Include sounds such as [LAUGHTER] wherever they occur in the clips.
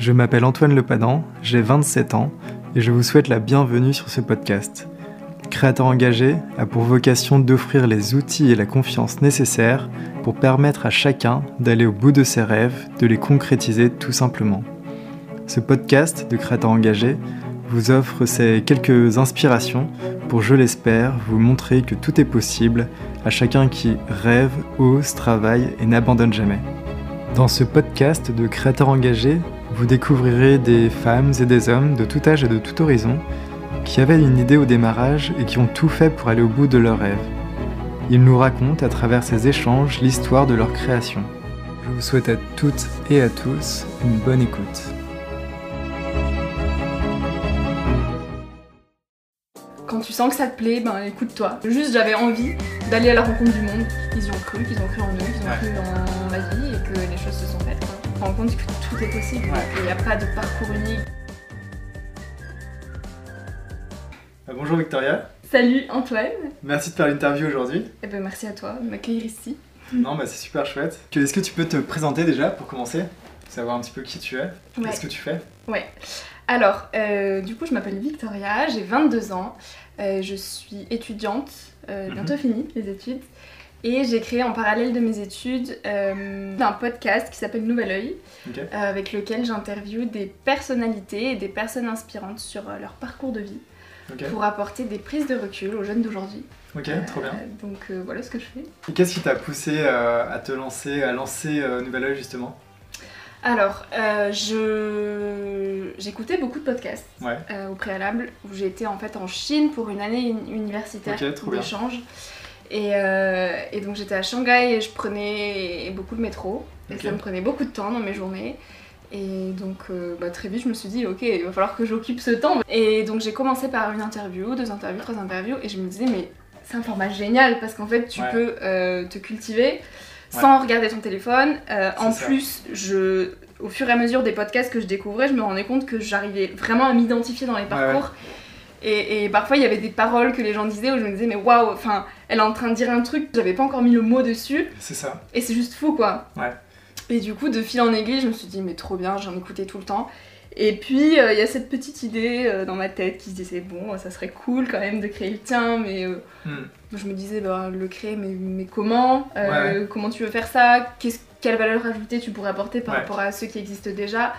Je m'appelle Antoine Lepadan, j'ai 27 ans et je vous souhaite la bienvenue sur ce podcast. Créateur engagé a pour vocation d'offrir les outils et la confiance nécessaires pour permettre à chacun d'aller au bout de ses rêves, de les concrétiser tout simplement. Ce podcast de Créateur engagé vous offre ces quelques inspirations pour, je l'espère, vous montrer que tout est possible à chacun qui rêve, ose, travaille et n'abandonne jamais. Dans ce podcast de Créateurs engagés, vous découvrirez des femmes et des hommes de tout âge et de tout horizon qui avaient une idée au démarrage et qui ont tout fait pour aller au bout de leurs rêves. Ils nous racontent à travers ces échanges l'histoire de leur création. Je vous souhaite à toutes et à tous une bonne écoute. Quand tu sens que ça te plaît, ben écoute-toi. Juste j'avais envie d'aller à la rencontre du monde. Ils y ont cru, qu'ils ont cru en nous, qu'ils ont Ouais. cru dans ma vie et que les choses se sont faites. quoi. On se rend compte que tout est possible, Ouais. qu'il n'y a pas de parcours unique. Euh, Bonjour Victoria, Salut Antoine merci de faire l'interview aujourd'hui. Eh ben merci à toi de m'accueillir ici. Non, bah c'est super chouette. Est-ce que tu peux te présenter déjà pour commencer Savoir un petit peu qui tu es, Ouais. qu'est-ce que tu fais? Ouais. Alors, euh, du coup, je m'appelle Victoria, j'ai 22 ans, euh, je suis étudiante, euh, Mhm. bientôt finie les études, et j'ai créé en parallèle de mes études euh, un podcast qui s'appelle Nouvel Oeil, euh, avec lequel j'interviewe des personnalités et des personnes inspirantes sur euh, leur parcours de vie pour apporter des prises de recul aux jeunes d'aujourd'hui. ok, trop bien. Donc voilà ce que je fais. Et qu'est-ce qui t'a poussé à te lancer, à lancer Nouvel Oeil justement? Alors, je j'écoutais beaucoup de podcasts. Ouais, au préalable où été en fait en Chine pour une année uni- universitaire Ok, trop bien. Et, euh, et donc j'étais à Shanghai et je prenais beaucoup le métro. Et ça me prenait beaucoup de temps dans mes journées. Et donc euh, bah, très vite je me suis dit ok il va falloir que j'occupe ce temps. Et donc j'ai commencé par une interview, deux interviews, trois interviews et je me disais mais c'est un format génial parce qu'en fait tu Ouais. peux euh, te cultiver sans regarder ton téléphone. En ça. plus, je, au fur et à mesure des podcasts que je découvrais, je me rendais compte que j'arrivais vraiment à m'identifier dans les Ouais, parcours. Et, et parfois, il y avait des paroles que les gens disaient où je me disais, mais waouh, enfin, elle est en train de dire un truc, j'avais pas encore mis le mot dessus, c'est ça. et c'est juste fou quoi. Ouais. Et du coup, de fil en aiguille, je me suis dit, mais trop bien, j'en écoutais tout le temps. Et puis, euh, il y a cette petite idée euh, dans ma tête qui se disait, bon, ça serait cool quand même de créer le tien, mais euh, Hmm. je me disais, bah, le créer, mais, mais comment Ouais, Comment tu veux faire ça? Qu'est-ce- Quelle valeur ajoutée tu pourrais apporter par Ouais. rapport à ceux qui existent déjà?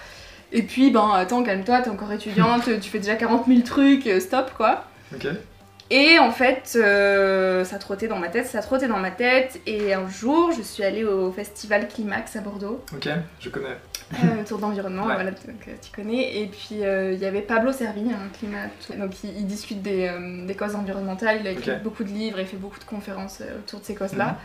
Et puis, ben, attends, calme-toi, t'es encore étudiante, tu fais déjà 40 000 trucs, euh, stop quoi. Ok, Et en fait, euh, ça trottait dans ma tête, ça trottait dans ma tête. Et un jour, je suis allée au festival Climax à Bordeaux, ok, je connais. euh, tour d'environnement, [LAUGHS] Ouais. voilà, donc, euh, tu connais. Et puis, euh, il y avait Pablo Servi, un climat. Donc, il, il discute des, des causes environnementales, il a écrit beaucoup de livres, il fait beaucoup de conférences autour de ces causes-là. Mhm.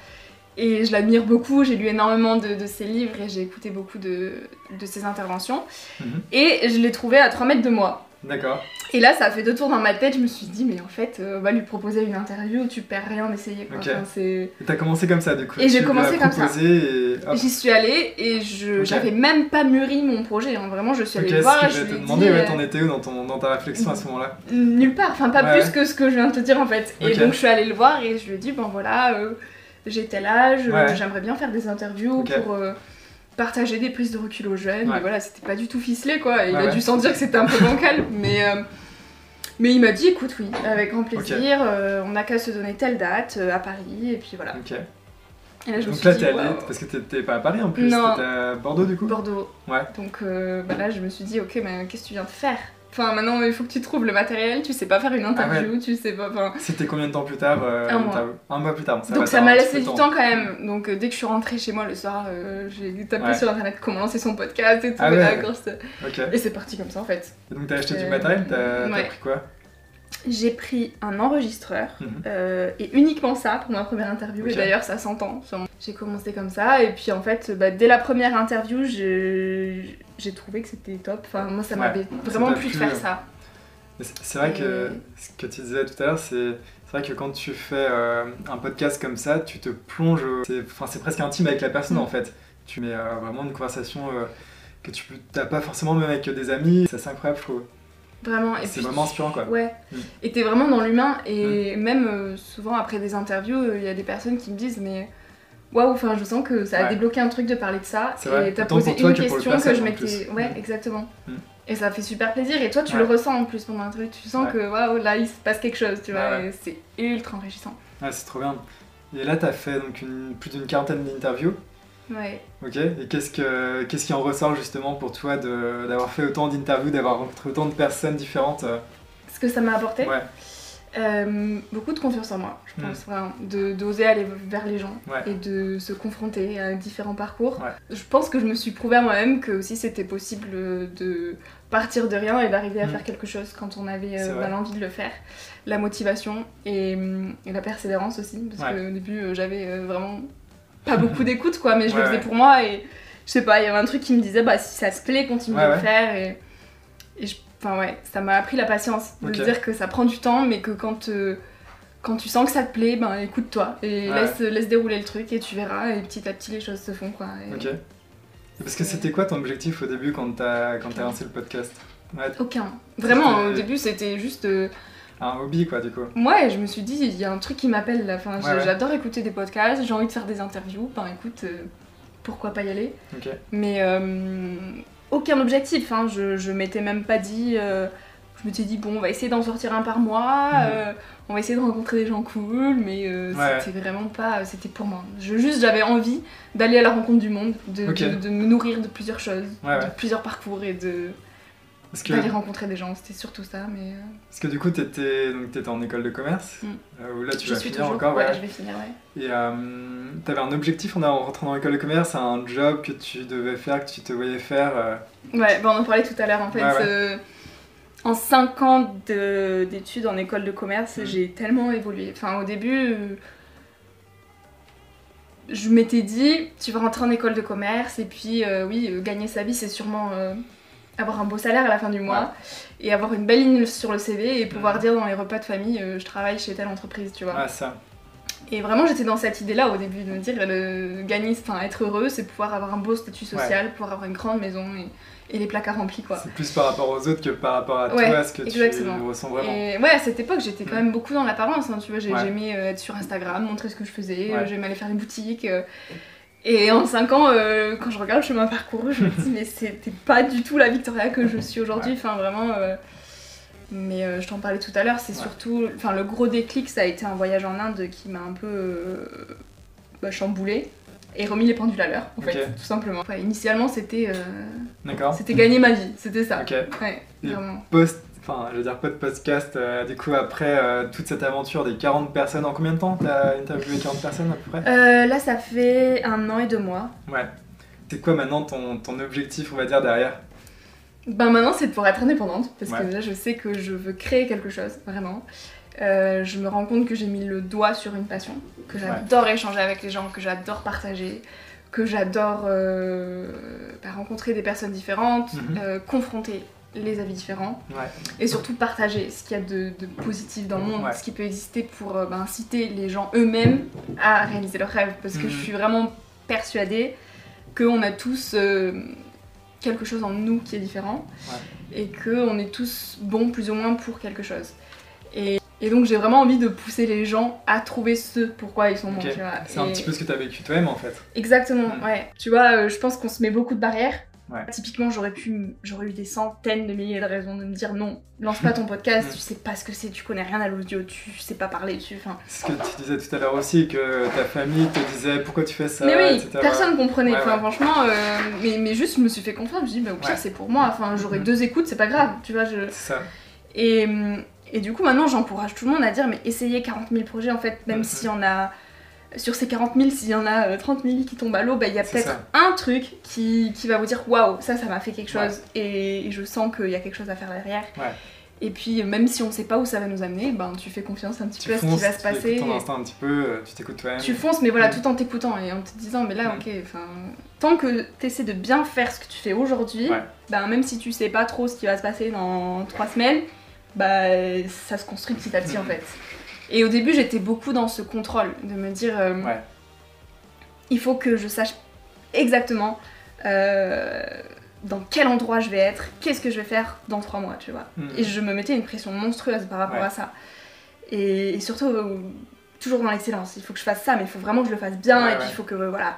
Et je l'admire beaucoup, j'ai lu énormément de, de ses livres et j'ai écouté beaucoup de, de ses interventions. Mhm. Et je l'ai trouvé à 3 mètres de moi. D'accord. Et là, ça a fait deux tours dans ma tête. Je me suis dit, mais en fait, euh, on va lui proposer une interview, tu perds rien d'essayer. quoi. Ok. Enfin, Et t'as commencé comme ça du coup Et j'ai commencé comme ça. Et... J'y suis allée et je j'avais même pas mûri mon projet. hein. Vraiment, je suis allée Ok, le c'est voir et je vais ai te demander, ouais, euh, t'en étais où dans, ton, dans ta réflexion à ce moment-là? Nulle part, enfin pas Ouais. plus que ce que je viens de te dire en fait. Et donc je suis allée le voir et je lui ai dit, bon voilà, euh, j'ai tel âge, euh, Ouais. j'aimerais bien faire des interviews pour euh, partager des prises de recul aux jeunes. Ouais. Mais voilà, c'était pas du tout ficelé quoi. Il Ouais, a dû sentir que c'était un peu bancal, [LAUGHS] mais. euh, mais il m'a dit écoute oui, avec grand plaisir, euh, on n'a qu'à se donner telle date à Paris et puis voilà. Ok. Et là je me Donc suis là, t'es allé, waouh. parce que t'étais pas à Paris en plus, t'étais à Bordeaux du coup? Bordeaux. Ouais. Donc euh, bah là, je me suis dit, ok, mais qu'est-ce que tu viens de faire? Enfin, maintenant, il faut que tu trouves le matériel, tu sais pas faire une interview, tu sais pas. Enfin, C'était combien de temps plus tard euh, Un mois. l'interview Un mois plus tard. Ça donc ça m'a laissé du temps quand même. Donc euh, dès que je suis rentrée chez moi le soir, euh, j'ai tapé Ouais. sur internet comment lancer son podcast et tout. Ah et, ouais. et c'est parti comme ça en fait. Et donc t'as acheté du matériel, t'as pris quoi? J'ai pris un enregistreur Mhm. euh, et uniquement ça pour ma première interview. Et d'ailleurs, ça s'entend. J'ai commencé comme ça et puis en fait, bah, dès la première interview, j'ai trouvé que c'était top. Enfin, moi, ça Ouais, m'avait vraiment plu de faire ça. C'est vrai que ce que tu disais tout à l'heure, c'est vrai que quand tu fais euh, un podcast comme ça, tu te plonges, c'est enfin, c'est presque intime avec la personne Mm. en fait. Tu mets euh, vraiment une conversation que tu n'as pas forcément même avec des amis, c'est incroyable je trouve. Vraiment. Et C'est vraiment inspirant quoi. Ouais. Mm. Et t'es vraiment dans l'humain. Et même euh, souvent après des interviews, il y a des personnes qui me disent Mais waouh, enfin je sens que ça a Ouais. débloqué un truc de parler de ça. Et t'as posé une que question que je m'étais. Ouais, Mm. exactement. Mm. Et ça fait super plaisir. Et toi, tu Ouais. le ressens en plus pendant truc. Tu sens que waouh, là il se passe quelque chose, tu vois. C'est ultra enrichissant. Ouais, c'est trop bien. Et là, t'as fait donc une, plus d'une quarantaine d'interviews. Ouais. Ok. Et qu'est-ce, que, qu'est-ce qui en ressort justement pour toi de, d'avoir fait autant d'interviews, d'avoir rencontré autant de personnes différentes euh, Ce que ça m'a apporté, Ouais. euh, beaucoup de confiance en moi, je Mm. pense. vraiment. De, d'oser aller vers les gens Ouais. et de se confronter à différents parcours. Je pense que je me suis prouvé à moi-même que aussi c'était possible de partir de rien et d'arriver à Mm. faire quelque chose quand on avait euh, l'envie de le faire. La motivation et, et la persévérance aussi, parce Ouais. qu'au début euh, j'avais euh, vraiment pas beaucoup d'écoute quoi, mais je Ouais, le faisais pour moi et je sais pas, il y avait un truc qui me disait bah si ça te plaît, continue de le faire et, et je- enfin ouais, ça m'a appris la patience de se dire que ça prend du temps, mais que quand euh, quand tu sens que ça te plaît, ben écoute-toi et Ouais. laisse, laisse dérouler le truc et tu verras et petit à petit les choses se font quoi. Et- Ok. Parce que c'était quoi ton objectif au début quand t'as, quand t'as lancé le podcast? Ouais, Aucun. Vraiment, au début c'était juste. euh, un hobby quoi du coup. Ouais, je me suis dit, il y a un truc qui m'appelle là. Enfin, ouais. j'adore écouter des podcasts, j'ai envie de faire des interviews. Ben écoute, euh, pourquoi pas y aller. Mais euh, aucun objectif, hein. je, je m'étais même pas dit. euh, je m'étais dit, bon, on va essayer d'en sortir un par mois, Mhm. on va essayer de rencontrer des gens cool, mais Ouais. c'était vraiment pas. C'était pour moi. Je, juste, j'avais envie d'aller à la rencontre du monde, de, de, de me nourrir de plusieurs choses, de plusieurs parcours et de Parce que, d'aller rencontrer des gens. C'était surtout ça, mais. euh, parce que du coup t'étais, donc, t'étais en école de commerce, Mm. euh, où là tu je vas suis finir toujours. encore. ouais, ouais. je vais finir, ouais. Et euh, t'avais un objectif en en rentrant dans l'école de commerce, un job que tu devais faire, que tu te voyais faire. euh, Ouais, bah on en parlait tout à l'heure en fait. Ouais, euh, en 5 ans de- d'études en école de commerce, Mhm. j'ai tellement évolué. Enfin, au début, je m'étais dit, tu vas rentrer en école de commerce et puis, euh, oui, euh, gagner sa vie, c'est sûrement euh, avoir un beau salaire à la fin du mois et avoir une belle ligne sur le CV et pouvoir Mhm. dire dans les repas de famille, euh, je travaille chez telle entreprise, tu vois. Ah ça. Et vraiment, j'étais dans cette idée-là au début, de me dire, euh, gagner, enfin, être heureux, c'est pouvoir avoir un beau statut social, pouvoir avoir une grande maison et, et les placards remplis, quoi. C'est plus par rapport aux autres que par rapport à Ouais, toi, ce que exactement. tu ressens vraiment. Et ouais, à cette époque, j'étais quand Mm. même beaucoup dans l'apparence, hein, tu vois, j'aimais euh, être sur Instagram, montrer ce que je faisais, euh, j'aimais aller faire des boutiques. euh, et en 5 ans, euh, quand je regarde le chemin parcouru, je me dis, mais c'était pas du tout la Victoria que je suis aujourd'hui, enfin vraiment. euh, Mais euh, je t'en parlais tout à l'heure, c'est Ouais. surtout. Enfin, le gros déclic, ça a été un voyage en Inde qui m'a un peu bah, chamboulé et remis les pendules à l'heure, en fait, tout simplement. Ouais, initialement, c'était D'accord. c'était gagner ma vie, c'était ça. Ok. Ouais, Et vraiment. Post, enfin, je veux dire, pas de podcast, euh, du coup, après euh, toute cette aventure des 40 personnes, en combien de temps t'as interviewé 40 personnes à peu près? Euh, là, ça fait un an et deux mois. Ouais. C'est quoi maintenant ton, ton objectif, on va dire, derrière? Ben maintenant, c'est de pouvoir être indépendante, parce Ouais. que déjà, je sais que je veux créer quelque chose, vraiment. Je me rends compte que j'ai mis le doigt sur une passion, que j'adore échanger avec les gens, que j'adore partager, que j'adore bah, rencontrer des personnes différentes, Mhm. confronter les avis différents, Ouais. et surtout partager ce qu'il y a de, de positif dans le monde, Ouais. ce qui peut exister pour euh, bah, inciter les gens eux-mêmes à réaliser leurs rêves, parce que Mhm. je suis vraiment persuadée qu'on a tous euh, quelque chose en nous qui est différent et qu'on est tous bons plus ou moins pour quelque chose. Et, et donc j'ai vraiment envie de pousser les gens à trouver ce pourquoi ils sont bons. Tu. C'est un Et- petit peu ce que t'as vécu toi-même en fait. Exactement, Mm. ouais. Tu vois, euh, je pense qu'on se met beaucoup de barrières. Ouais. Typiquement, j'aurais pu, j'aurais eu des centaines de milliers de raisons de me dire non, lance pas ton podcast, Mm. tu sais pas ce que c'est, tu connais rien à l'audio, tu sais pas parler dessus. Enfin, ce que tu disais tout à l'heure aussi, que ta famille te disait pourquoi tu fais ça, mais oui, etc. personne comprenait. Ouais, enfin, ouais. franchement, euh, mais, mais juste, je me suis fait confiance. Je me suis dit, bah, au pire, Ouais. c'est pour moi. Enfin, j'aurai Mhm. deux écoutes, c'est pas grave. Tu vois, je... Ça. Et, et du coup, maintenant, j'encourage tout le monde à dire, mais essayez 40 000 projets, en fait, même Mhm. s'il y en a. Sur ces 40 000, s'il y en a euh, 30 000 qui tombent à l'eau, bah, il y a peut-être un truc qui, qui va vous dire waouh, ça, ça m'a fait quelque Ouais. chose et, et je sens qu'il y a quelque chose à faire derrière. Ouais. Et puis, même si on sait pas où ça va nous amener, ben, tu fais confiance un petit Tu peu à ce qui va se tu passer. ton instinct un petit peu, euh, tu t'écoutes toi-même. Tu fonces, mais voilà, tout en t'écoutant et en te disant, mais là, ok, enfin, tant que t'essaies de bien faire ce que tu fais aujourd'hui, Ouais. ben, même si tu sais pas trop ce qui va se passer dans trois semaines, bah, ça se construit petit à petit en fait. Et au début, j'étais beaucoup dans ce contrôle, de me dire, euh, Ouais. il faut que je sache exactement euh, dans quel endroit je vais être, qu'est-ce que je vais faire dans trois mois, tu vois. Mm. Et je me mettais une pression monstrueuse par rapport Ouais. à ça. Et, et surtout, euh, toujours dans l'excellence. Il faut que je fasse ça, mais il faut vraiment que je le fasse bien. Ouais, et puis il faut que voilà.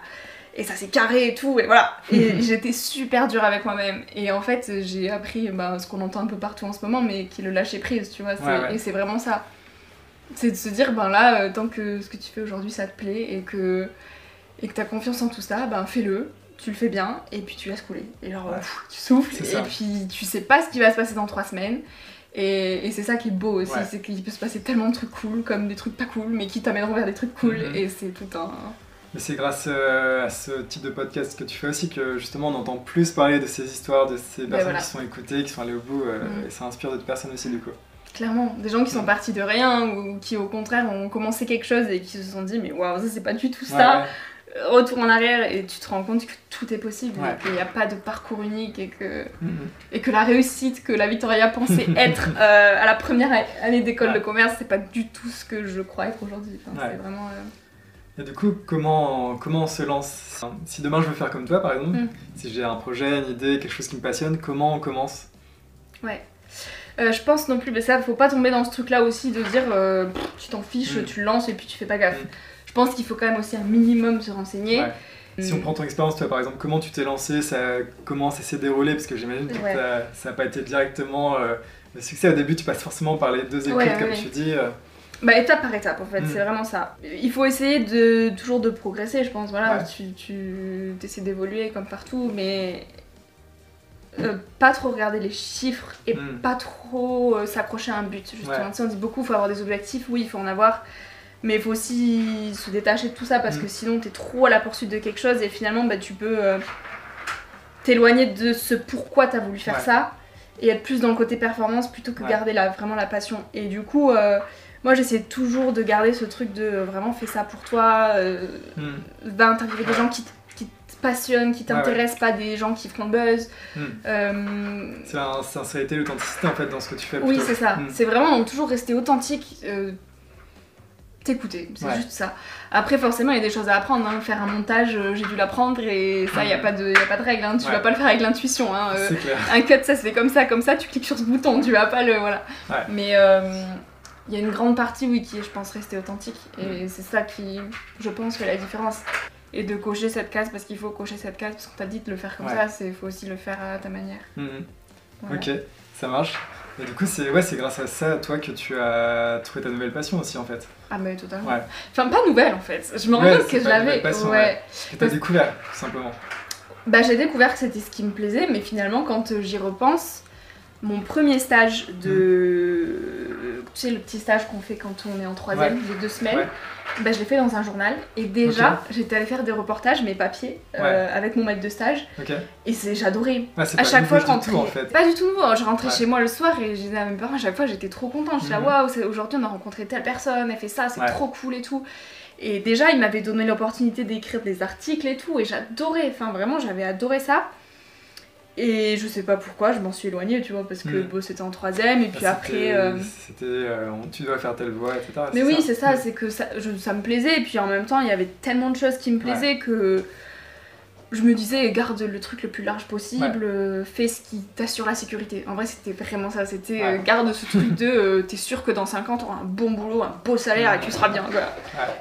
Et ça c'est carré et tout. Et voilà. [LAUGHS] Et j'étais super dure avec moi-même. Et en fait, j'ai appris bah, ce qu'on entend un peu partout en ce moment, mais qui le lâcher prise, tu vois. Et c'est vraiment ça. C'est de se dire, ben là, euh, tant que ce que tu fais aujourd'hui ça te plaît et que et que t'as confiance en tout ça, ben fais-le. Tu le fais bien et puis tu laisses couler. Et genre, Ouais. pff, tu souffles et puis tu sais pas ce qui va se passer dans trois semaines. Et, et c'est ça qui est beau aussi, Ouais. c'est qu'il peut se passer tellement de trucs cool comme des trucs pas cool, mais qui t'amèneront vers des trucs cool. Mhm. Et c'est tout un. Mais c'est grâce euh, à ce type de podcast que tu fais aussi que justement on entend plus parler de ces histoires, de ces personnes voilà. qui sont écoutées, qui sont allées au bout, euh, Mhm. et ça inspire d'autres personnes aussi du coup. Clairement, des gens qui sont partis de rien ou qui au contraire ont commencé quelque chose et qui se sont dit mais waouh ça c'est pas du tout Ouais, ça, ouais. retour en arrière et tu te rends compte que tout est possible Ouais. et qu'il n'y a pas de parcours unique et que, Mhm. et que la réussite que la Victoria pensait [LAUGHS] être euh, à la première année d'école Ouais. de commerce c'est pas du tout ce que je crois être aujourd'hui. Enfin, Ouais. C'est vraiment. euh, Et du coup, comment, comment on se lance? Si demain je veux faire comme toi par exemple, Mm. si j'ai un projet, une idée, quelque chose qui me passionne, comment on commence? Euh, je pense non plus, mais ça, faut pas tomber dans ce truc-là aussi de dire euh, pff, tu t'en fiches, Mm. tu le lances et puis tu fais pas gaffe. Mm. Je pense qu'il faut quand même aussi un minimum se renseigner. Ouais. Si on prend ton expérience, toi par exemple, comment tu t'es lancé, ça, comment ça s'est déroulé? Parce que j'imagine que Ouais. ça n'a pas été directement euh, le succès. Au début, tu passes forcément par les deux écoutes, Ouais, comme ouais. tu dis. euh, Bah étape par étape en fait, Mm. c'est vraiment ça. Il faut essayer de toujours de progresser, je pense. Voilà, Ouais. tu, tu essaies d'évoluer comme partout, mais euh, pas trop regarder les chiffres et Mm. pas trop euh, s'accrocher à un but. Justement, Ouais. Tu sais, on dit beaucoup, il faut avoir des objectifs. Oui, il faut en avoir, mais il faut aussi se détacher de tout ça parce Mm. que sinon t'es trop à la poursuite de quelque chose et finalement bah, tu peux euh, t'éloigner de ce pourquoi t'as voulu faire Ouais. ça et être plus dans le côté performance plutôt que Ouais. garder la, vraiment la passion. Et du coup, moi j'essaie toujours de garder ce truc de vraiment fais ça pour toi, euh, mm, va interviewer des gens qui, qui passionnent, qui Ouais, ouais. t'intéressent, pas des gens qui feront le buzz. mm. Euh, C'est la sincérité, l'authenticité en fait dans ce que tu fais. oui, c'est ça. Mm. C'est vraiment toujours rester authentique. euh, T'écouter, c'est Ouais. juste ça. Après, forcément, il y a des choses à apprendre. hein. Faire un montage, euh, j'ai dû l'apprendre et ça, il n'y a, pas de- y a pas de règle. hein. Tu vas pas le faire avec l'intuition. hein. Euh, clair. un cut, ça se fait comme ça, comme ça, tu cliques sur ce bouton, tu vas pas le. Voilà. Mais il y a une grande partie, oui, qui est, je pense, rester authentique. Et c'est ça qui, je pense, fait la différence. Et de cocher cette case parce qu'il faut cocher cette case parce qu'on t'a dit de le faire comme Ouais. ça, il faut aussi le faire à ta manière. Mm, mm. Voilà. Ok, ça marche. Et du coup, c'est ouais, grâce à ça, toi, que tu as trouvé ta nouvelle passion aussi en fait. Ah, mais totalement. Ouais. Enfin, pas nouvelle en fait. Je me rends compte que je l'avais. passion, ouais. Que t'as Parce- découvert, tout simplement. Bah, j'ai découvert que c'était ce qui me plaisait, mais finalement, quand euh, j'y repense, mon premier stage de. Tu sais, le petit stage qu'on fait quand on est en troisième, Ouais. les deux semaines, Ouais. bah, je l'ai fait dans un journal. Et déjà, j'étais allée faire des reportages, mes papiers, euh, avec mon maître de stage. Et c'est j'adorais. Ah, À pas chaque fois, je rentrais. tout, en fait. Pas du tout nouveau. Je rentrais Ouais. chez moi le soir et je disais à mes parents, à chaque fois, j'étais trop contente. Je suis là, Mhm. waouh, aujourd'hui, on a rencontré telle personne, elle fait ça, c'est trop cool et tout. Et déjà, il m'avait donné l'opportunité d'écrire des articles et tout, et j'adorais. Enfin, vraiment, j'avais adoré ça. Et je sais pas pourquoi, je m'en suis éloignée, tu vois, parce que Mhm. bon, c'était en troisième, et puis après. c'était- euh, C'était. euh, tu dois faire telle voix, etc. Mais oui, c'est ça, c'est que ça, je- ça me plaisait, et puis en même temps, il y avait tellement de choses qui me plaisaient que je me disais, garde le truc le plus large possible, euh, fais ce qui t'assure la sécurité. En vrai, c'était vraiment ça, c'était Ouais. garde ce truc de t'es sûr que dans 5 ans, t'auras un bon boulot, un beau salaire, et tu seras bien, quoi.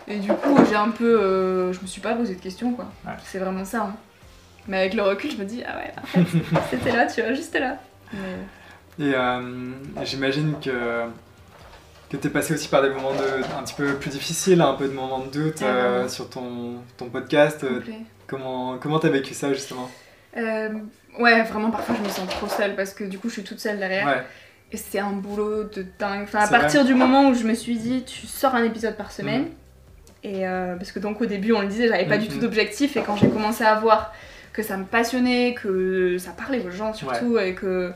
Et du coup, j'ai un peu. je me suis pas posé de questions, quoi. C'est vraiment ça. hein. Mais avec le recul, je me dis, ah ouais, en fait, [LAUGHS] c'était là, tu vois, juste là. Mais- Et euh, j'imagine que. Que t'es passé aussi par des moments de, un petit peu plus difficiles, un peu de moments de doute Ah, euh, sur ton, ton podcast. euh, complet. Comment comment t'as vécu ça justement? Euh, ouais, vraiment, parfois, je me sens trop seule parce que du coup, je suis toute seule derrière. Ouais, Et c'est un boulot de dingue. Enfin, à partir du moment où je me suis dit, tu sors un épisode par semaine. Mhm. Et euh, parce que donc au début, on le disait, j'avais pas du Mhm. tout d'objectif. Et quand j'ai commencé à voir que ça me passionnait, que ça parlait aux gens surtout, et que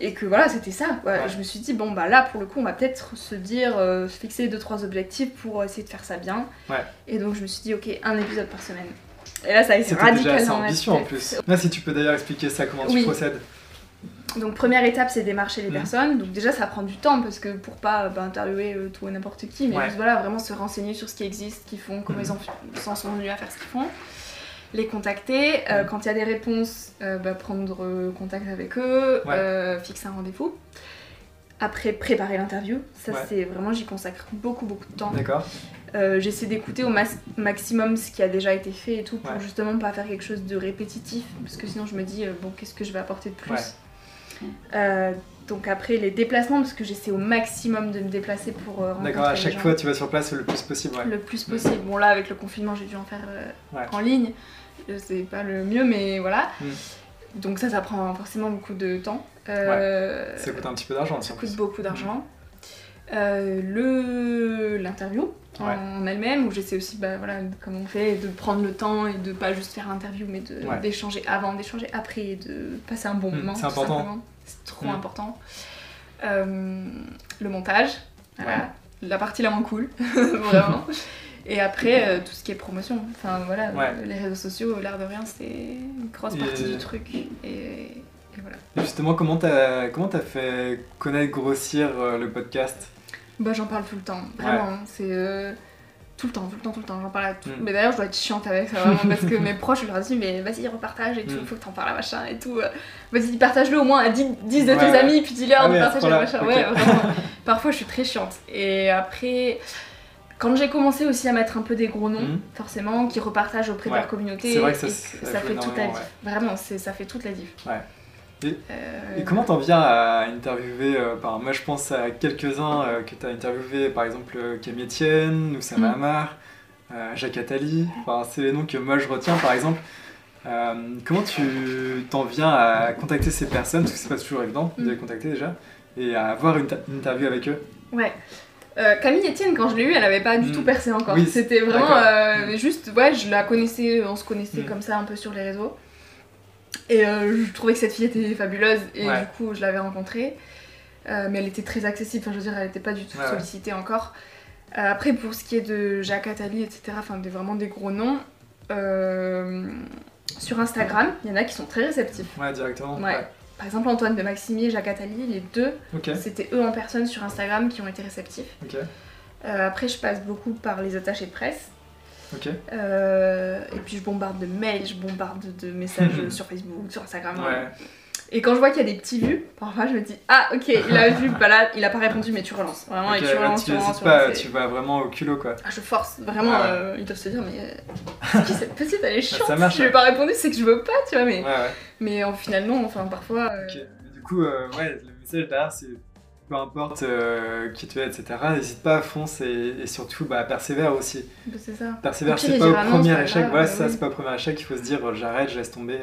et que voilà, c'était ça. quoi. Ouais. Je me suis dit, bon, bah là, pour le coup, on va peut-être se dire, euh, se fixer deux, trois objectifs pour essayer de faire ça bien. Ouais. Et donc, je me suis dit, ok, un épisode par semaine. Et là, ça a été c'était radical déjà assez ambitieux en plus. Là, si tu peux d'ailleurs expliquer ça, comment tu procèdes. Donc première étape c'est démarcher les Mhm. personnes. Donc déjà ça prend du temps parce que pour pas bah, interviewer euh, tout et n'importe qui, mais Ouais. juste voilà vraiment se renseigner sur ce qui existe, ce qu'ils font, comment Mhm. ils en- s'en sont venus à faire ce qu'ils font. Les contacter, euh, quand il y a des réponses, euh, bah, prendre contact avec eux, Ouais. euh, fixer un rendez-vous. Après, préparer l'interview. Ça, Ouais. c'est vraiment, j'y consacre beaucoup, beaucoup de temps. D'accord. Euh, J'essaie d'écouter au maximum ce qui a déjà été fait et tout pour Ouais. justement pas faire quelque chose de répétitif. Parce que sinon, je me dis, euh, bon, qu'est-ce que je vais apporter de plus? Ouais. Euh, Donc, après, les déplacements, parce que j'essaie au maximum de me déplacer pour D'accord, à chaque gens. fois, tu vas sur place le plus possible. Ouais. le plus possible. Bon là avec le confinement j'ai dû en faire en ligne, c'est pas le mieux mais voilà. Mm. Donc ça ça prend forcément beaucoup de temps. Euh, Ça coûte un petit peu d'argent, ça coûte beaucoup d'argent. Euh, le l'interview en- Ouais. en elle-même où j'essaie aussi bah, voilà comme on fait de prendre le temps et de pas juste faire l'interview mais Ouais. d'échanger avant d'échanger après et de passer un bon Mm, moment c'est important. c'est trop Mm. important Euh, le montage voilà. la partie la moins cool [LAUGHS] vraiment [LAUGHS] et après euh, tout ce qui est promotion enfin voilà Ouais. les réseaux sociaux l'air de rien c'est une grosse Et- partie du truc et, et voilà Et Justement, comment t'as comment t'as fait connaître, grossir euh, le podcast? Bah j'en parle tout le temps, vraiment. hein. C'est euh, tout le temps, tout le temps, tout le temps. J'en parle à tout. Mm. Mais d'ailleurs je dois être chiante avec ça vraiment parce que [LAUGHS] mes proches je leur dis mais vas-y repartage et tout, Mm. faut que t'en parles à machin et tout. Vas-y partage-le au moins à 10, 10 de Ouais, tes amis puis dis-leur Ah de à partager point-là, machin. ok. Ouais vraiment. [LAUGHS] Parfois je suis très chiante. Et après quand j'ai commencé aussi à mettre un peu des gros noms, Mhm. forcément, qui repartagent auprès de leur communauté, C'est vrai que ça- et ça ça joue fait toute la diff. Vraiment, ça fait toute la diff. Ouais. Et- Euh, Et comment t'en viens à interviewer euh, par- Moi, je pense à quelques-uns euh, que t'as interviewé, par exemple euh, Camille Etienne, Oussama Mm. Amar, euh, Jacques Attali. Enfin, c'est les noms que moi je retiens, par exemple. Euh, comment tu t'en viens à contacter ces personnes? Parce que c'est pas toujours évident de Mm. les contacter déjà. Et à avoir une, une interview avec eux. Ouais. Euh, Camille Etienne, quand je l'ai eu, elle avait pas du Mm. tout percé encore. Oui, C'était vraiment euh, juste, ouais, je la connaissais, on se connaissait Mm. comme ça un peu sur les réseaux. Et euh, je trouvais que cette fille était fabuleuse et Ouais. du coup je l'avais rencontrée. Mais elle était très accessible, enfin je veux dire, elle était pas du tout Ouais, ouais. sollicitée encore. Après, pour ce qui est de Jacques Attali, etc., enfin des, vraiment des gros noms, sur Instagram, il y en a qui sont très réceptifs. Ouais, directement. Ouais. Par exemple, Antoine de Maximier et Jacques Attali, les deux, c'était eux en personne sur Instagram qui ont été réceptifs. Euh, après, je passe beaucoup par les attachés de presse. Euh, et puis, je bombarde de mails, je bombarde de messages [LAUGHS] sur Facebook, sur Instagram. Ouais, Et quand je vois qu'il y a des petits vues, parfois je me dis Ah, ok, il a vu, bah là, il a pas répondu, mais tu relances. Vraiment, ok, et tu relances, tu tu relances. pas, relances, tu vas vraiment au culot quoi. Ah, je force, vraiment, Ah ouais. euh, ils doivent se dire Mais euh, c'est qui cette petite, elle est chiante. ça marche, si je lui ai ouais. pas répondu, c'est que je veux pas, tu vois. Mais, Ouais, ouais. mais en final, non, enfin, parfois. euh, Ok. Mais Du coup, euh, ouais, le message derrière, c'est peu importe euh, qui tu es, etc. N'hésite pas, fonce et, et surtout, bah, persévère aussi. bah, c'est ça. Persévère, c'est pas au premier échec. voilà, bah ça, c'est pas au premier échec. Il faut se dire, euh, j'arrête, je laisse tomber.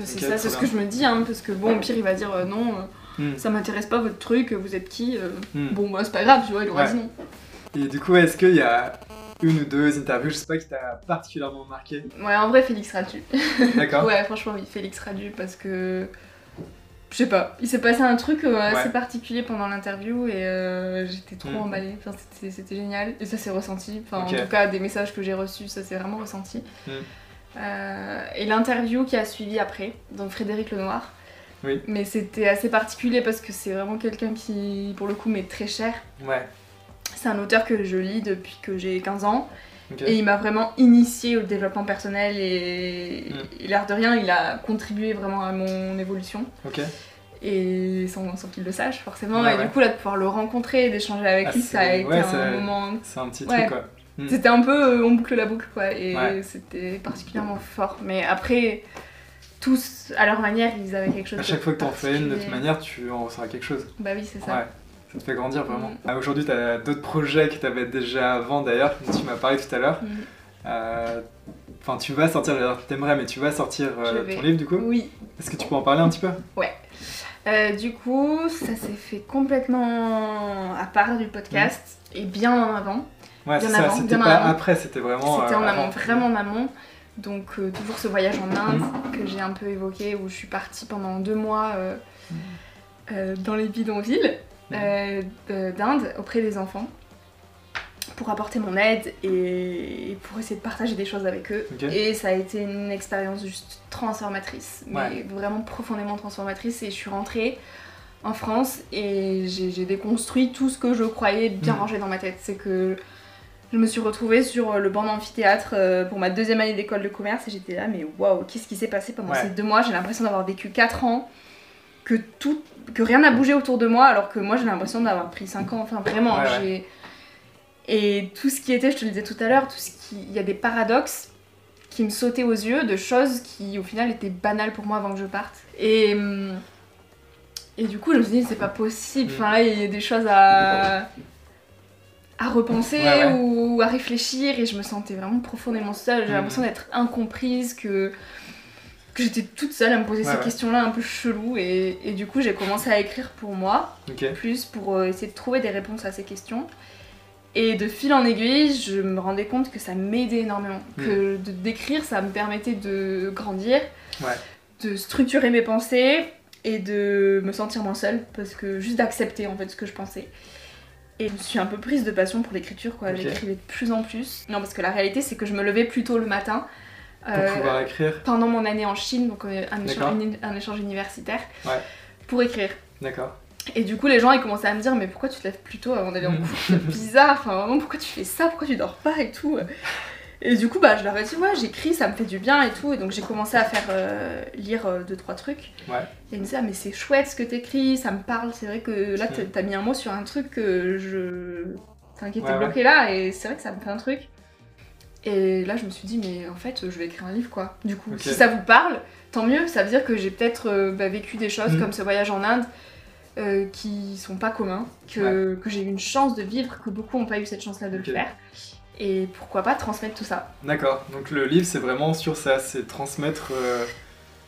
Euh. C'est ça, c'est ce que je me dis, hein, parce que bon, au pire, il va dire euh, Non, euh, Hmm, ça m'intéresse pas votre truc, vous êtes qui euh, hmm. Bon, bah, c'est pas grave, tu vois, il aura Ouais. dit non. Et du coup, est-ce qu'il y a une ou deux interviews, je sais pas, qui t'a particulièrement marqué Ouais, en vrai, Félix Radu. [LAUGHS] D'accord Ouais, franchement, oui, Félix Radu, parce que. Je sais pas, il s'est passé un truc euh, assez particulier pendant l'interview et euh, j'étais trop Mm. emballée. Enfin, c'était- génial et ça s'est ressenti. Enfin, en tout cas, des messages que j'ai reçus, ça s'est vraiment ressenti. Euh, et l'interview qui a suivi après, donc Frédéric Lenoir. Oui. Mais c'était assez particulier parce que c'est vraiment quelqu'un qui, pour le coup, m'est très cher. Ouais. C'est un auteur que je lis depuis que j'ai 15 ans. Et il m'a vraiment initié au développement personnel et, Mm. et l'air de rien, il a contribué vraiment à mon évolution. Et sans, sans qu'il le sache, forcément. Ouais, et ouais. du coup, là, de pouvoir le rencontrer et d'échanger avec Ah, lui, ça a été ouais, un moment. C'est un petit truc quoi. Mm. C'était un peu. euh, on boucle la boucle, quoi. Et Ouais. c'était particulièrement fort. Mais après, tous, à leur manière, ils avaient quelque chose À de chaque fois que t'en fais une, de toute manière, tu en ressens quelque chose. Bah oui, c'est ça. Ouais, ça te fait grandir vraiment. Mm. Ah, Aujourd'hui, tu as d'autres projets que tu avais déjà avant d'ailleurs, tu m'as parlé tout à l'heure. Mm. Euh, Enfin, tu vas sortir, d'ailleurs, t'aimerais, mais tu vas sortir euh, ton livre du coup? Oui. Est-ce que tu peux en parler un petit peu? Euh, du coup, ça s'est fait complètement à part du podcast et bien en avant. Ouais, c'est Bien ça, avant, c'était pas amont. après, c'était vraiment. C'était euh, en amont, avant. vraiment en amont. Donc euh, toujours ce voyage en Inde Mm. que j'ai un peu évoqué où je suis partie pendant deux mois euh, euh, dans les bidonvilles euh, de- d'Inde auprès des enfants pour apporter mon aide et pour essayer de partager des choses avec eux. Et ça a été une expérience juste transformatrice, mais Ouais. vraiment profondément transformatrice. Et je suis rentrée en France et j'ai déconstruit tout ce que je croyais bien rangé dans ma tête. C'est que je me suis retrouvée sur le banc d'amphithéâtre euh, pour ma deuxième année d'école de commerce et j'étais là, mais waouh, qu'est-ce qui s'est passé pendant Ouais. ces deux mois? J'ai l'impression d'avoir vécu quatre ans, que tout, que rien n'a bougé autour de moi, alors que moi j'ai l'impression d'avoir pris 5 ans, enfin vraiment, Ouais, ouais. j'ai... Et tout ce qui était, je te le disais tout à l'heure, tout ce qui... il y a des paradoxes qui me sautaient aux yeux de choses qui au final étaient banales pour moi avant que je parte. Et, hum, et du coup je me suis dit c'est pas possible, Mm. enfin là il y a des choses à, à repenser Ouais, ouais. ou à réfléchir et je me sentais vraiment profondément seule, j'ai Mm. l'impression d'être incomprise, que, que j'étais toute seule à me poser Ouais, ces questions-là un peu cheloues et, et du coup j'ai commencé à écrire pour moi plus pour euh, essayer de trouver des réponses à ces questions. Et de fil en aiguille, je me rendais compte que ça m'aidait énormément. Mm. Que de d'écrire, ça me permettait de grandir, de structurer mes pensées et de me sentir moins seule. Parce que juste d'accepter en fait ce que je pensais. Et je me suis un peu prise de passion pour l'écriture, quoi. J'écrivais de plus en plus. Non, parce que la réalité, c'est que je me levais plus tôt le matin. Pour euh, pouvoir écrire. pendant mon année en Chine, donc euh, un, échange, un échange universitaire, Ouais. pour écrire. D'accord. Et du coup, les gens ils commençaient à me dire Mais pourquoi tu te lèves plus tôt avant d'aller en [LAUGHS] cours? C'est bizarre, enfin vraiment, pourquoi tu fais ça? Pourquoi tu dors pas et tout? Et du coup, bah, je leur ai dit Ouais, j'écris, ça me fait du bien et tout. Et donc, j'ai commencé à faire euh, lire euh, deux, trois trucs. Ouais. Et ils me disaient Ah, mais c'est chouette ce que t'écris, ça me parle. C'est vrai que là, t'as Mm. t'as mis un mot sur un truc que je. Enfin, qui était Ouais, ouais. bloqué là, et c'est vrai que ça me fait un truc. Et là, je me suis dit Mais en fait, je vais écrire un livre quoi. Du coup, si ça vous parle, tant mieux. Ça veut dire que j'ai peut-être euh, bah, vécu des choses Mm. comme ce voyage en Inde euh, qui sont pas communs, que, que j'ai eu une chance de vivre, que beaucoup n'ont pas eu cette chance-là de le faire. Et pourquoi pas transmettre tout ça D'accord. Donc le livre, c'est vraiment sur ça, c'est transmettre euh,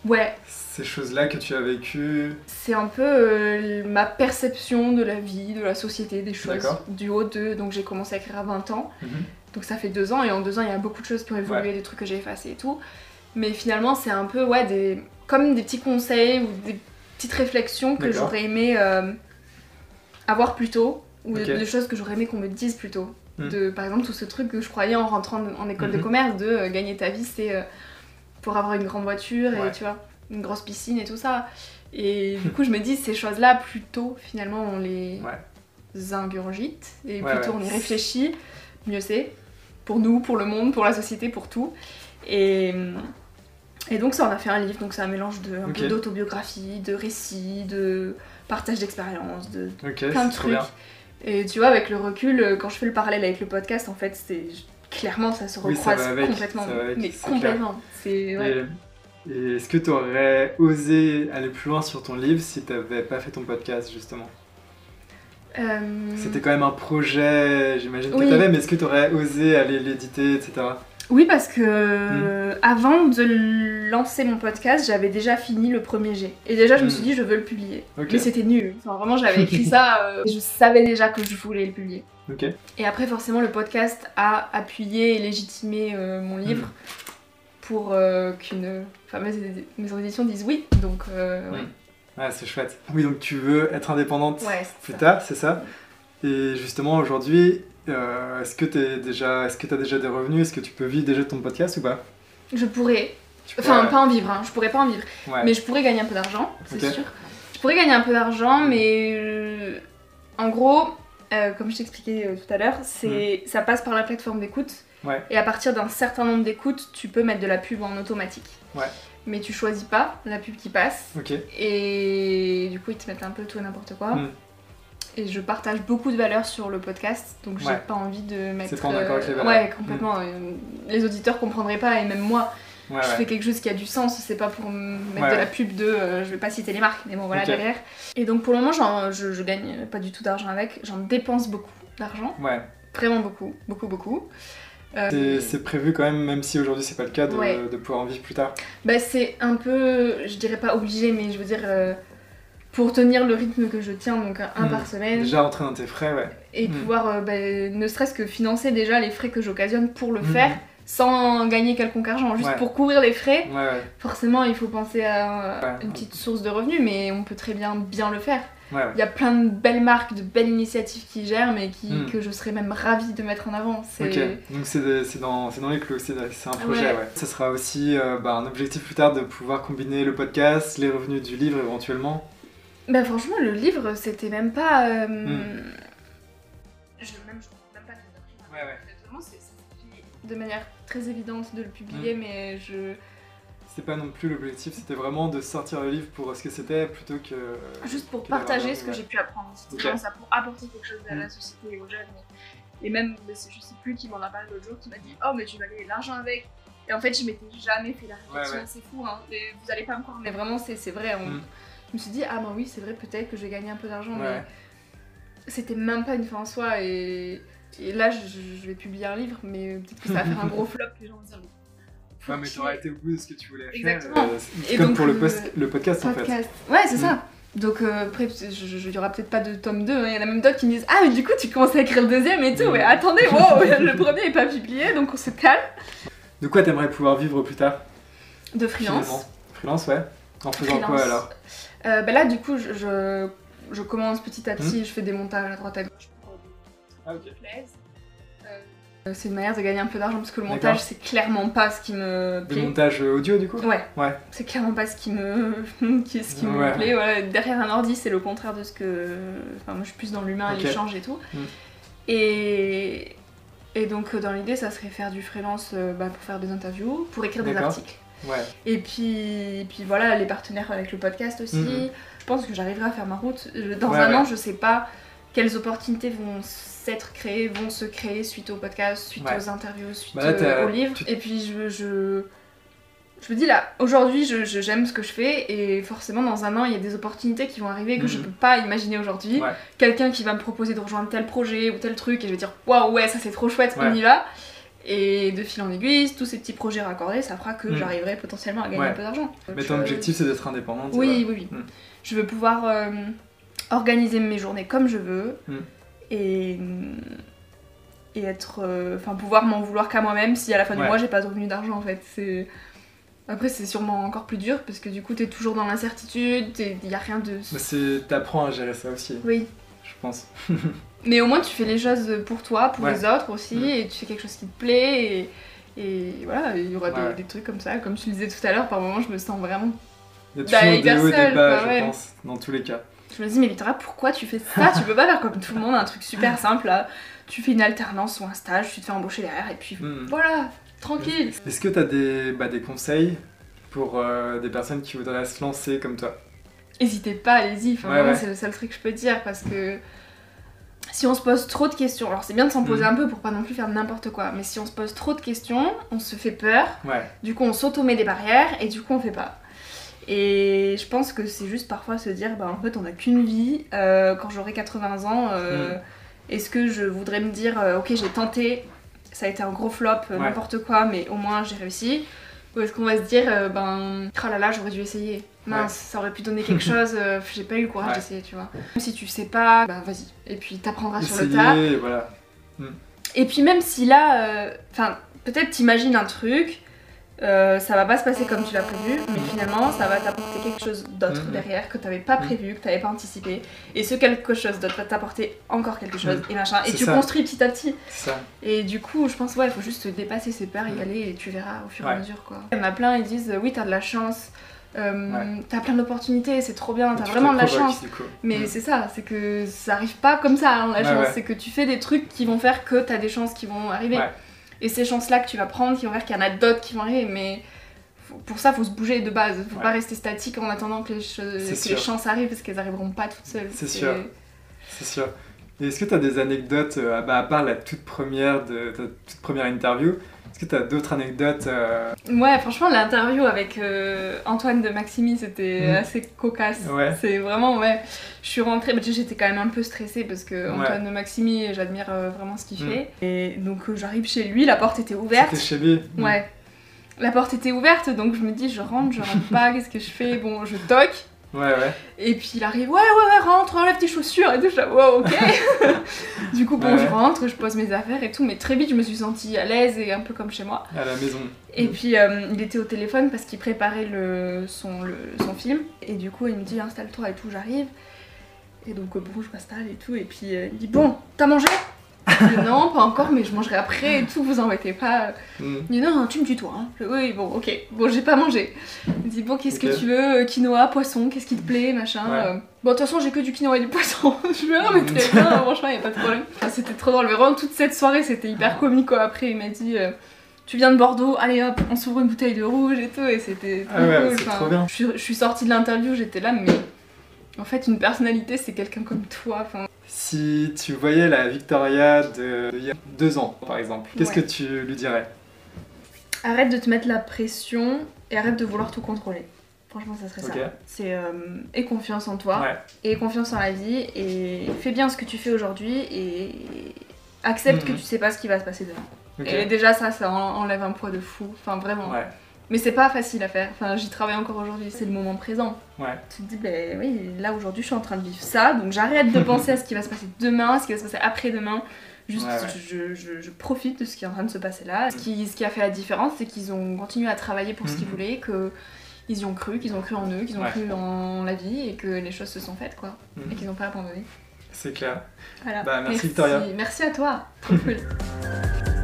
Ouais, ces choses-là que tu as vécues. c'est un peu euh, ma perception de la vie, de la société, des choses. Du haut de. Donc j'ai commencé à écrire à 20 ans, Mhm. donc ça fait deux ans, et en deux ans, il y a beaucoup de choses qui ont évolué, Ouais. des trucs que j'ai effacés et tout. Mais finalement, c'est un peu, ouais, des, comme des petits conseils ou des petites réflexions que j'aurais aimé euh, avoir plus tôt, ou des choses que j'aurais aimé qu'on me dise plus tôt. Mm. De, par exemple, tout ce truc que je croyais en rentrant en école de Mhm. commerce, de euh, gagner ta vie, c'est euh, pour avoir une grande voiture Ouais. et tu vois, une grosse piscine et tout ça. Et du coup, je me dis, ces choses-là, plus tôt, finalement, on les ingurgite et Ouais, plutôt ouais. on y réfléchit, mieux c'est. Pour nous, pour le monde, pour la société, pour tout. Et, et donc, ça, on a fait un livre, donc c'est un mélange de, un Ok. peu d'autobiographie, de récits, de partage d'expériences, de plein de trop trucs. bien. Et tu vois, avec le recul, euh, quand je fais le parallèle avec le podcast, en fait, c'est clairement ça se Oui, ça recroise avec, complètement. avec, mais c'est complètement. C'est ouais. Et, et est-ce que tu aurais osé aller plus loin sur ton livre si tu n'avais pas fait ton podcast justement? Euh, C'était quand même un projet, j'imagine que Oui. tu avais, mais est-ce que tu aurais osé aller l'éditer, etc. Oui, parce que Hmm. avant de lancer mon podcast, j'avais déjà fini le premier G. Et déjà, je me Hmm. suis dit, je veux le publier. Mais c'était nul. Enfin, vraiment, j'avais écrit ça, [LAUGHS] euh, je savais déjà que je voulais le publier. Et après, forcément, le podcast a appuyé et légitimé euh, mon Hmm. livre pour euh, qu'une fameuse maison d'édition dise oui. Donc, euh, ouais. Hmm. Ouais, c'est chouette. Oui, donc tu veux être indépendante Ouais, plus ça. tard, c'est ça? Et justement, aujourd'hui, euh, est-ce que tu déjà, est-ce que as déjà des revenus? Est-ce que tu peux vivre déjà de ton podcast ou pas? Je pourrais. Tu Enfin, pourrais- pas en vivre, hein. je pourrais pas en vivre. Ouais. Mais je pourrais gagner un peu d'argent, c'est sûr. Je pourrais gagner un peu d'argent, mais euh, en gros, euh, comme je t'expliquais tout à l'heure, c'est ça passe par la plateforme d'écoute. Ouais. Et à partir d'un certain nombre d'écoutes, tu peux mettre de la pub en automatique. Ouais. Mais tu choisis pas la pub qui passe. Et du coup, ils te mettent un peu tout et n'importe quoi. Hmm. Et je partage beaucoup de valeurs sur le podcast, donc j'ai Ouais. pas envie de mettre. pas en accord avec les valeurs. Ouais, complètement. euh, Les auditeurs comprendraient pas, et même moi, Ouais, je ouais. fais quelque chose qui a du sens, c'est pas pour me mettre de la pub de. euh, je vais pas citer les marques, mais bon, voilà derrière. Et donc pour le moment, je, je gagne pas du tout d'argent avec, j'en dépense beaucoup d'argent, Ouais. vraiment beaucoup, beaucoup, beaucoup. Euh, C'est- C'est prévu quand même, même si aujourd'hui c'est pas le cas, de, de pouvoir en vivre plus tard. bah, c'est un peu, je dirais pas obligé, mais je veux dire, euh, pour tenir le rythme que je tiens, donc un, Hmm. par semaine, Déjà rentrer dans tes frais, ouais. et Hmm. pouvoir euh, bah, ne serait-ce que financer déjà les frais que j'occasionne pour le Mhm. faire sans gagner quelconque argent, juste Ouais. pour couvrir les frais. Ouais, ouais. Forcément, il faut penser à une petite source de revenus, mais on peut très bien bien le faire. Il y a plein de belles marques, de belles initiatives qui gèrent, mais qui, que je serais même ravie de mettre en avant. Ok, donc c'est dans, dans les clous, c'est c'est un projet, Ouais. ouais. Ça sera aussi euh, bah, un objectif plus tard de pouvoir combiner le podcast, les revenus du livre éventuellement. Bah franchement, le livre, c'était même pas... euh, Mm. Je même, je trouve même pas de Ouais, ouais. C'est- de manière très évidente de le publier, Mm. mais je... c'était pas non plus l'objectif, c'était vraiment de sortir le livre pour ce que c'était plutôt que. Juste pour que partager ce que j'ai pu apprendre. C'était Ok. vraiment ça, pour apporter quelque chose à la Mm. société et aux jeunes. Et, même, je sais plus qui m'en a parlé l'autre jour, qui m'a dit Oh, mais tu vas gagner de l'argent avec. Et en fait, je m'étais jamais fait la réflexion, Ouais, ouais. c'est fou, hein. Et vous allez pas me croire, mais vraiment, c'est c'est vrai. on- Mm. Je me suis dit Ah, ben oui, c'est vrai, peut-être que je vais gagner un peu d'argent, Ouais. mais c'était même pas une fin en soi. Et, et là, je, je vais publier un livre, mais peut-être que ça va faire un gros [LAUGHS] flop, les gens vont dire Ouais, mais t'aurais été au bout de ce que tu voulais faire. Exactement. euh, comme donc, pour le, euh, post- le podcast, en fait. Ouais, c'est Mm. ça. Donc euh, après, il y aura peut-être pas de tome 2, hein. il y en a même d'autres qui me disent Ah, mais du coup, tu commences à écrire le deuxième et tout. Mm. Mais attendez, wow, [LAUGHS] le premier est pas publié, donc on se calme. De quoi t'aimerais pouvoir vivre plus tard? De freelance. finalement Freelance, ouais. En faisant quoi alors? Euh, bah là, du coup, je, je, je commence petit à Mm. petit, je fais des montages à droite à gauche pour Ah. Euh, c'est une manière de gagner un peu d'argent parce que le montage, c'est clairement pas ce qui me Des plaît. montages audio, du coup? Ouais, Ouais. c'est clairement pas ce qui me, [LAUGHS] qui, ce qui Ouais. me plaît. Voilà, derrière un ordi, c'est le contraire de ce que. Enfin, moi, je suis plus dans l'humain, Ok. l'échange et tout. Mm. Et. Et donc, euh, dans l'idée, ça serait faire du freelance euh, bah, pour faire des interviews, pour écrire des articles. Ouais. Et puis, et puis voilà, les partenaires avec le podcast aussi. Mhm. Je pense que j'arriverai à faire ma route. Dans Ouais, un ouais. an, je sais pas quelles opportunités vont s'être créées, vont se créer suite au podcast, suite aux interviews, suite Bah là, euh, au livre. tu- Et puis je, je, je me dis là, aujourd'hui, je, je- j'aime ce que je fais et forcément, dans un an, il y a des opportunités qui vont arriver que je Mhm. peux pas imaginer aujourd'hui. Quelqu'un qui va me proposer de rejoindre tel projet ou tel truc et je vais dire waouh, ouais, ça c'est trop chouette, on y va. Et de fil en aiguille, tous ces petits projets raccordés, ça fera que Mhm. j'arriverai potentiellement à gagner Ouais. un peu d'argent. Mais ton Je- objectif, c'est d'être indépendante. oui, oui, oui. Mm. Je veux pouvoir euh, organiser mes journées comme je veux Mm. et, et être. euh, Enfin, pouvoir m'en vouloir qu'à moi-même si à la fin Ouais. du mois j'ai pas de revenus d'argent en fait. C'est. Après, c'est sûrement encore plus dur parce que du coup, t'es toujours dans l'incertitude, il y a rien de. Mais. T'apprends à gérer ça aussi, Oui. je pense. [LAUGHS] Mais au moins, tu fais les choses pour toi, pour Ouais. les autres aussi, et tu fais quelque chose qui te plaît. Et, et voilà, il y aura des- Ouais. des, trucs comme ça. Comme tu le disais tout à l'heure, par moments, je me sens vraiment. Il y a Bah, toujours des hauts et seule, des bas, quoi, je ouais. pense, dans tous les cas. Je me dis, mais Victoria, pourquoi tu fais ça? Tu peux pas faire comme tout le monde, un truc super simple là. Tu fais une alternance ou un stage, tu te fais embaucher derrière, et puis Mm. voilà, tranquille. Est-ce que t'as des, bah, des conseils pour euh, des personnes qui voudraient se lancer comme toi? Hésitez pas, allez-y. Enfin, Ouais, vraiment, ouais. c'est le seul truc que je peux dire parce que si on se pose trop de questions, alors c'est bien de s'en poser Mhm. un peu pour pas non plus faire n'importe quoi, mais si on se pose trop de questions, on se fait peur, Ouais. du coup on s'auto-met des barrières et du coup on fait pas. Et je pense que c'est juste parfois se dire, bah en fait on a qu'une vie, euh, quand j'aurai 80 ans, euh, Mhm. est-ce que je voudrais me dire, euh, ok j'ai tenté, ça a été un gros flop, Ouais. n'importe quoi, mais au moins j'ai réussi Ou est-ce qu'on va se dire, ben, oh là là, j'aurais dû essayer. Mince, ça aurait pu donner quelque [LAUGHS] chose, euh, j'ai pas eu le courage Ouais. d'essayer, tu vois. Même si tu sais pas, ben vas-y. Et puis t'apprendras sur le tas. Essayer, et puis même si là, euh, enfin, peut-être t'imagines un truc, euh, ça va pas se passer comme tu l'as prévu, mais finalement ça va t'apporter quelque chose d'autre Mhm. derrière que t'avais pas Mhm. prévu, que t'avais pas anticipé. Et ce quelque chose d'autre va t'apporter encore quelque chose et machin. Et tu ça. construis petit à petit. Ça. Et du coup, je pense, ouais, il faut juste dépasser ses peurs, y aller et tu verras au fur et à mesure quoi. Il y en a plein, ils disent, oui, t'as de la chance. Euh, Ouais. T'as plein d'opportunités, c'est trop bien, t'as vraiment de la chance. Mais Mm. c'est ça, c'est que ça arrive pas comme ça, hein, la Ouais, chance. ouais. C'est que tu fais des trucs qui vont faire que t'as des chances qui vont arriver. Et ces chances-là que tu vas prendre, qui vont faire qu'il y en a d'autres qui vont arriver. Mais faut- pour ça, faut se bouger de base. Faut pas rester statique en attendant que les, que les chances arrivent parce qu'elles arriveront pas toutes seules. C'est sûr. C'est sûr. Est-ce que tu as des anecdotes, euh, bah, à part la toute première, de, ta toute première interview, est-ce que tu as d'autres anecdotes euh, Ouais, franchement, l'interview avec euh, Antoine de Maximi, c'était Mm. assez cocasse. Ouais. C'est vraiment, ouais. Je suis rentrée, bah, j'étais quand même un peu stressée parce que Ouais. Antoine de Maximi, j'admire vraiment ce qu'il Mm. fait. Et donc, j'arrive chez lui, la porte était ouverte. C'était chez lui. Ouais. La porte était ouverte, donc je me dis, je rentre, je rentre pas, [LAUGHS] qu'est-ce que je fais? Bon, je toque. Ouais, ouais. Et puis il arrive, ouais, ouais, ouais, rentre, enlève tes chaussures et tout. Je wow, ok. [LAUGHS] du coup, bon, Ouais, je rentre, je pose mes affaires et tout, mais très vite, je me suis sentie à l'aise et un peu comme chez moi. À la maison. Et puis euh, il était au téléphone parce qu'il préparait le, son, le- son film. Et du coup, il me dit, installe-toi et tout, j'arrive. Et donc, bon, je m'installe et tout. Et puis euh, il me dit, bon, t'as mangé? [LAUGHS] Non, pas encore, mais je mangerai après et tout, vous embêtez pas. Mm. Il dit non, non, tu me tutoies. Hein. Je oui, bon, ok. Bon, j'ai pas mangé. Il dit bon, qu'est-ce que tu veux Euh, Quinoa, poisson, qu'est-ce qui te plaît, machin. Ouais. euh. Bon, de toute façon, j'ai que du quinoa et du poisson. [LAUGHS] je fais non, mais très bien, franchement, y a pas de problème. Enfin, c'était trop drôle. Mais vraiment, toute cette soirée, c'était hyper comique, quoi. Après, il m'a dit. euh, tu viens de Bordeaux, allez hop, on s'ouvre une bouteille de rouge et tout, et c'était trop Ah ouais, cool. Enfin, trop bien. Je suis, je suis sortie de l'interview, j'étais là, mais en fait, une personnalité, c'est quelqu'un comme toi. Enfin, Si tu voyais la Victoria de il y a deux ans, par exemple, qu'est-ce Ouais. que tu lui dirais? Arrête de te mettre la pression et arrête de vouloir tout contrôler. Franchement, ça serait ça. C'est euh, aie confiance en toi, Ouais. aie confiance en la vie et fais bien ce que tu fais aujourd'hui et accepte Mhm. que tu sais pas ce qui va se passer demain. Et déjà, ça, ça en- enlève un poids de fou. Enfin, vraiment. Ouais. Mais c'est pas facile à faire. Enfin, j'y travaille encore aujourd'hui. C'est le moment présent. Ouais. Tu te dis, ben oui, là aujourd'hui, je suis en train de vivre ça. Donc j'arrête de [LAUGHS] penser à ce qui va se passer demain, ce qui va se passer après-demain. Juste, Ouais, ouais. Je, je- je profite de ce qui est en train de se passer là. Ce qui, ce qui a fait la différence, c'est qu'ils ont continué à travailler pour ce qu'ils Mhm. voulaient, que ils y ont cru, qu'ils ont cru en eux, qu'ils ont Ouais. cru en la vie et que les choses se sont faites, quoi. Mhm. Et qu'ils n'ont pas abandonné. C'est clair. Voilà. Bah, merci, Victoria. Merci à toi. Trop cool. [LAUGHS]